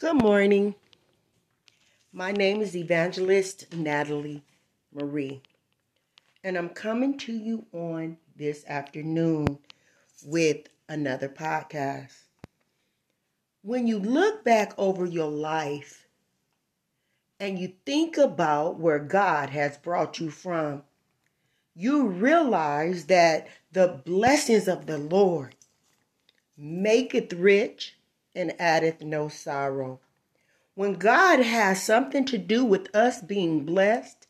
Good morning. My name is Evangelist Natalie Marie, and I'm coming to you on this afternoon with another podcast. When you look back over your life and you think about where God has brought you from, you realize that the blessings of the Lord maketh rich and addeth no sorrow. When God has something to do with us being blessed,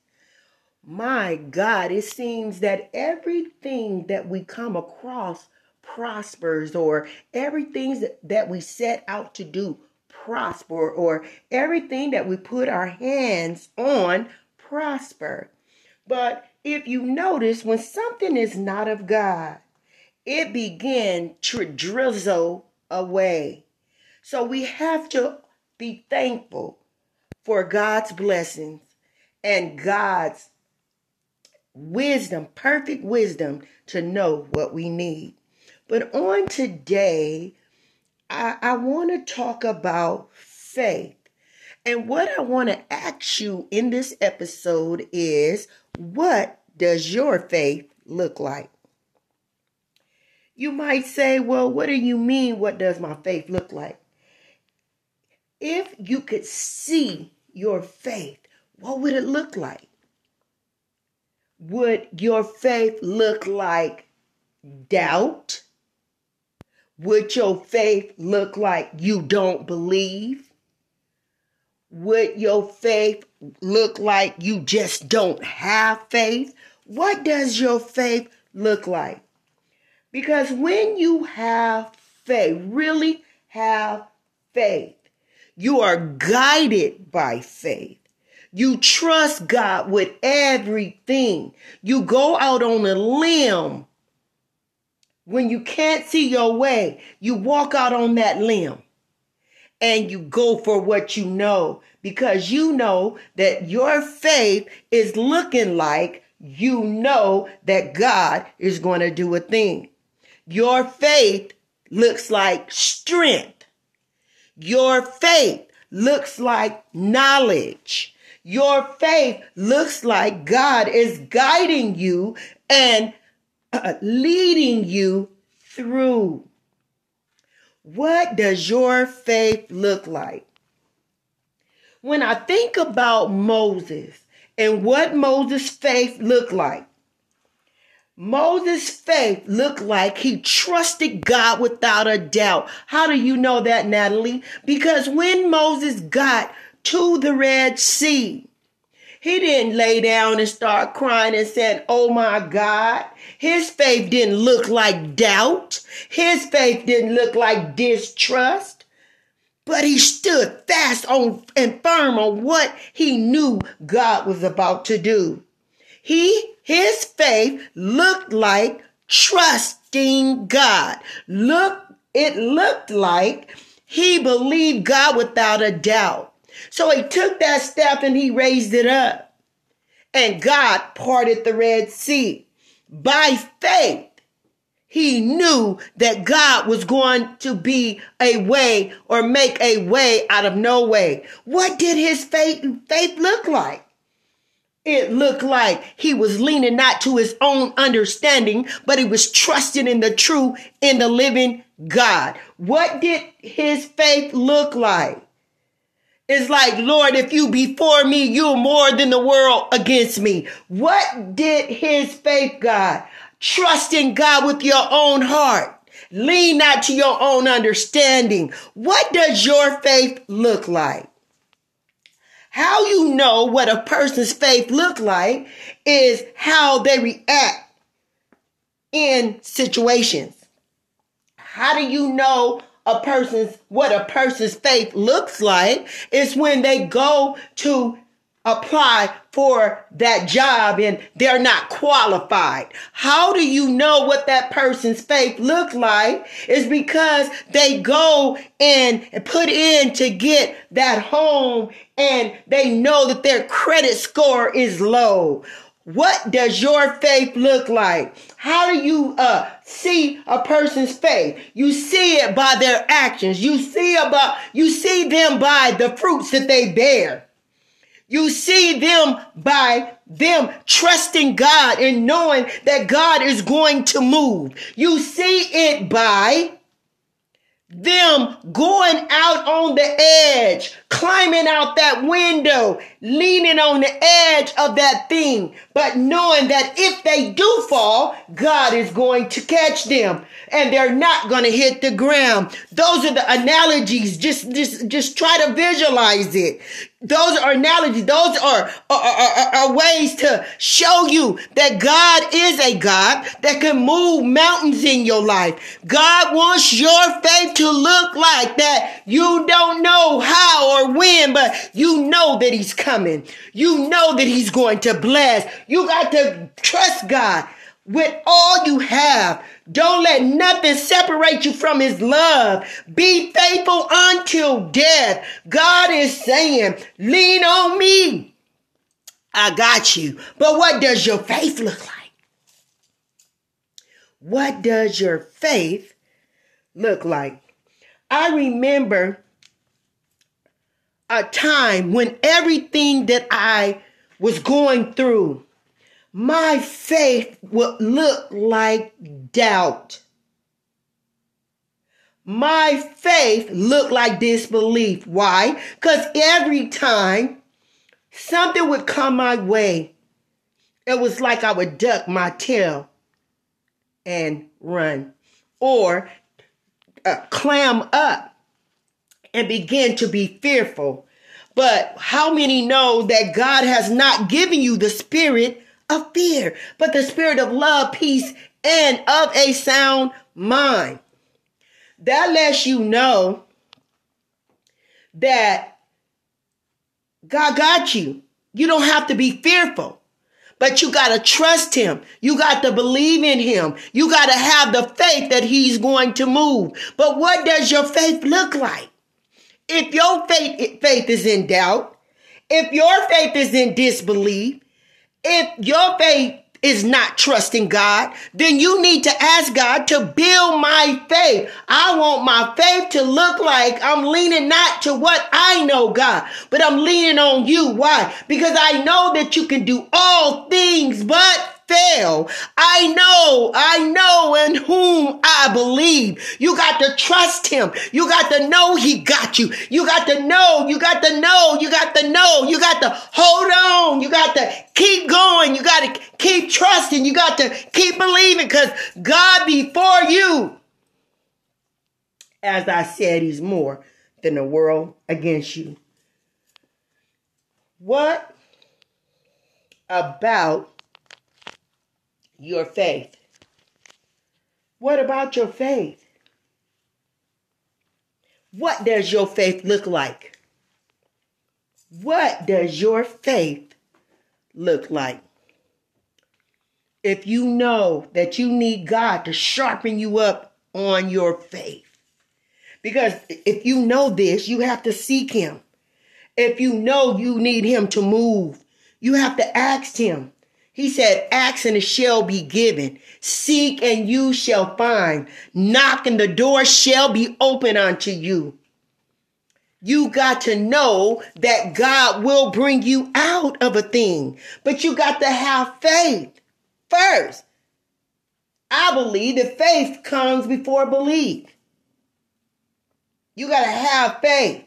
my God, it seems that everything that we come across prospers, or everything that we set out to do prosper, or everything that we put our hands on prosper. But if you notice, when something is not of God, it begin to drizzle away. So we have to be thankful for God's blessings and God's wisdom, perfect wisdom to know what we need. But on today, I, I want to talk about faith. And what I want to ask you in this episode is what does your faith look like? You might say, well, what do you mean? What does my faith look like? If you could see your faith, what would it look like? Would your faith look like doubt? Would your faith look like you don't believe? Would your faith look like you just don't have faith? What does your faith look like? Because when you have faith, really have faith, you are guided by faith. You trust God with everything. You go out on a limb. When you can't see your way, you walk out on that limb and you go for what you know because you know that your faith is looking like you know that God is going to do a thing. Your faith looks like strength. Your faith looks like knowledge. Your faith looks like God is guiding you and uh, leading you through. What does your faith look like? When I think about Moses and what Moses' faith looked like, Moses' faith looked like he trusted God without a doubt. How do you know that, Natalie? Because when Moses got to the Red Sea, he didn't lay down and start crying and said, Oh my God. His faith didn't look like doubt. His faith didn't look like distrust. But he stood fast on and firm on what he knew God was about to do. He, his faith looked like trusting God. Look, it looked like he believed God without a doubt. So he took that staff and he raised it up. And God parted the Red Sea. By faith, he knew that God was going to be a way or make a way out of no way. What did his faith, faith look like? It looked like he was leaning not to his own understanding, but he was trusting in the true, in the living God. What did his faith look like? It's like, Lord, if you be for me, you're more than the world against me. What did his faith, God? Trust in God with your own heart. Lean not to your own understanding. What does your faith look like? How you know what a person's faith look like is how they react in situations. How do you know a person's what a person's faith looks like is when they go to apply for that job and they're not qualified. How do you know what that person's faith looks like? Is because they go and put in to get that home and they know that their credit score is low. What does your faith look like? How do you uh, see a person's faith? You see it by their actions. You see about you see them by the fruits that they bear. You see them by them trusting God and knowing that God is going to move. You see it by them going out on the edge, climbing out that window, leaning on the edge of that thing, but knowing that if they do fall, God is going to catch them and they're not going to hit the ground. Those are the analogies. Just, just, just try to visualize it. Those are analogies. Those are, are, are, are, ways to show you that God is a God that can move mountains in your life. God wants your faith to look like that. You don't know how or when, but you know that He's coming. You know that He's going to bless. You got to trust God with all you have. Don't let nothing separate you from his love. Be faithful until death. God is saying, lean on me. I got you. But what does your faith look like? What does your faith look like? I remember a time when everything that I was going through, my faith would look like doubt. My faith looked like disbelief. Why? Because every time something would come my way, it was like I would duck my tail and run or uh, clam up and begin to be fearful. But how many know that God has not given you the spirit of fear, but the spirit of love, peace, and of a sound mind. That lets you know that God got you. You don't have to be fearful, but you got to trust Him. You got to believe in Him. You got to have the faith that He's going to move. But what does your faith look like? If your faith, faith is in doubt, if your faith is in disbelief, if your faith is not trusting God, then you need to ask God to build my faith. I want my faith to look like I'm leaning not to what I know, God, but I'm leaning on you. Why? Because I know that you can do all things but fail. I know, I know in whom I believe. You got to trust him. You got to know he got you. You got to know, you got to know, you got to know, you got to hold on. You got to keep going. You got to keep trusting. You got to keep believing because God before you. As I said, he's more than the world against you. What about your faith. What about your faith? What does your faith look like? What does your faith look like? If you know that you need God to sharpen you up on your faith, because if you know this, you have to seek Him. If you know you need Him to move, you have to ask Him. He said, Ask and it shall be given. Seek and you shall find. Knock and the door shall be open unto you. You got to know that God will bring you out of a thing, but you got to have faith first. I believe that faith comes before belief. You got to have faith.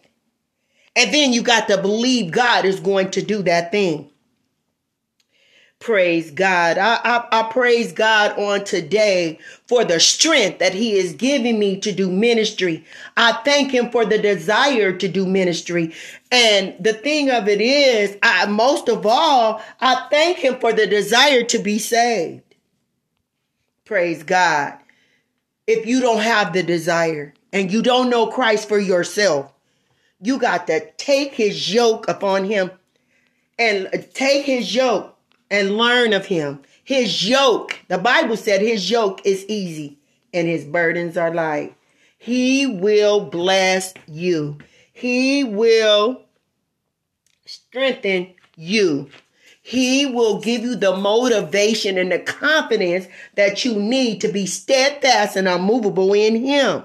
And then you got to believe God is going to do that thing. Praise God. I, I, I, praise God on today for the strength that He is giving me to do ministry. I thank Him for the desire to do ministry. And the thing of it is, I, most of all, I thank Him for the desire to be saved. Praise God. If you don't have the desire and you don't know Christ for yourself, you got to take His yoke upon Him and take His yoke and learn of him. His yoke, the Bible said his yoke is easy and his burdens are light. He will bless you. He will strengthen you. He will give you the motivation and the confidence that you need to be steadfast and unmovable in Him.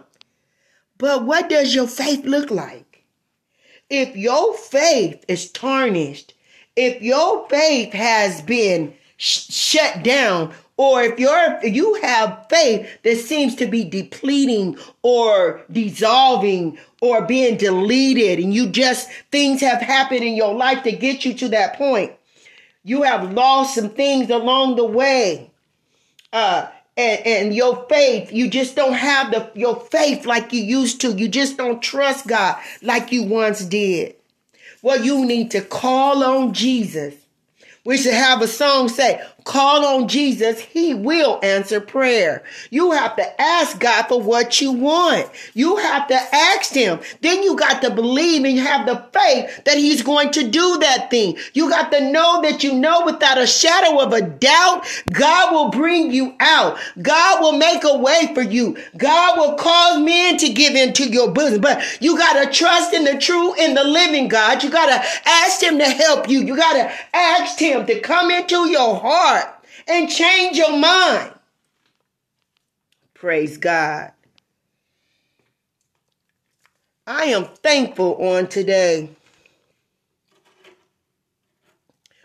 But what does your faith look like? If your faith is tarnished, if your faith has been sh- shut down, or if you're you have faith that seems to be depleting or dissolving or being deleted and you just things have happened in your life to get you to that point you have lost some things along the way uh and, and your faith you just don't have the your faith like you used to. You just don't trust god like you once did well you need to call on jesus. We should have a song say, call on Jesus. He will answer prayer. You have to ask God for what you want. You have to ask him. Then you got to believe and have the faith that he's going to do that thing. You got to know that you know without a shadow of a doubt, God will bring you out. God will make a way for you. God will cause men to give into your bosom. But you got to trust in the true and the living God. You got to ask him to help you. You got to ask him him to come into your heart and change your mind. Praise God. I am thankful on today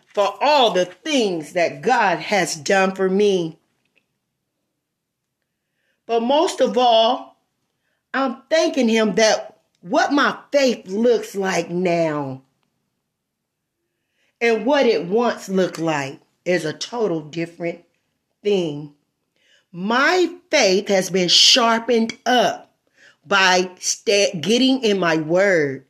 for all the things that God has done for me. But most of all, I'm thanking Him that what my faith looks like now and what it once looked like is a total different thing. My faith has been sharpened up by st- getting in my word,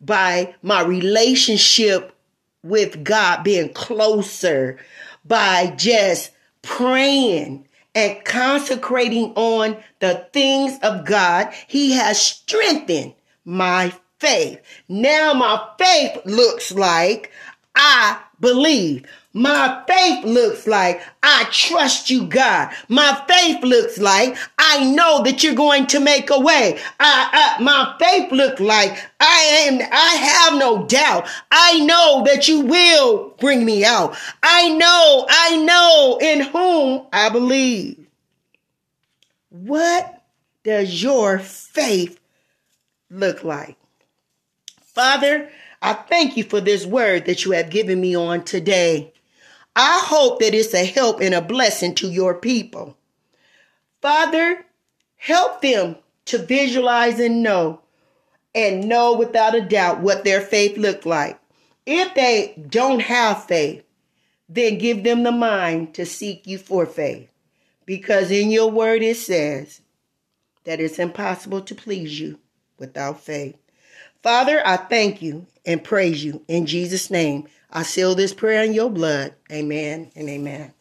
by my relationship with God being closer, by just praying and consecrating on the things of God. He has strengthened my faith. Now my faith looks like I believe. My faith looks like I trust you, God. My faith looks like I know that you're going to make a way. I, I, my faith looks like I am, I have no doubt. I know that you will bring me out. I know, I know in whom I believe. What does your faith look like? Father, I thank you for this word that you have given me on today. I hope that it's a help and a blessing to your people. Father, help them to visualize and know and know without a doubt what their faith looked like. If they don't have faith, then give them the mind to seek you for faith. Because in your word it says that it's impossible to please you without faith. Father, I thank you and praise you. In Jesus' name, I seal this prayer in your blood. Amen and amen.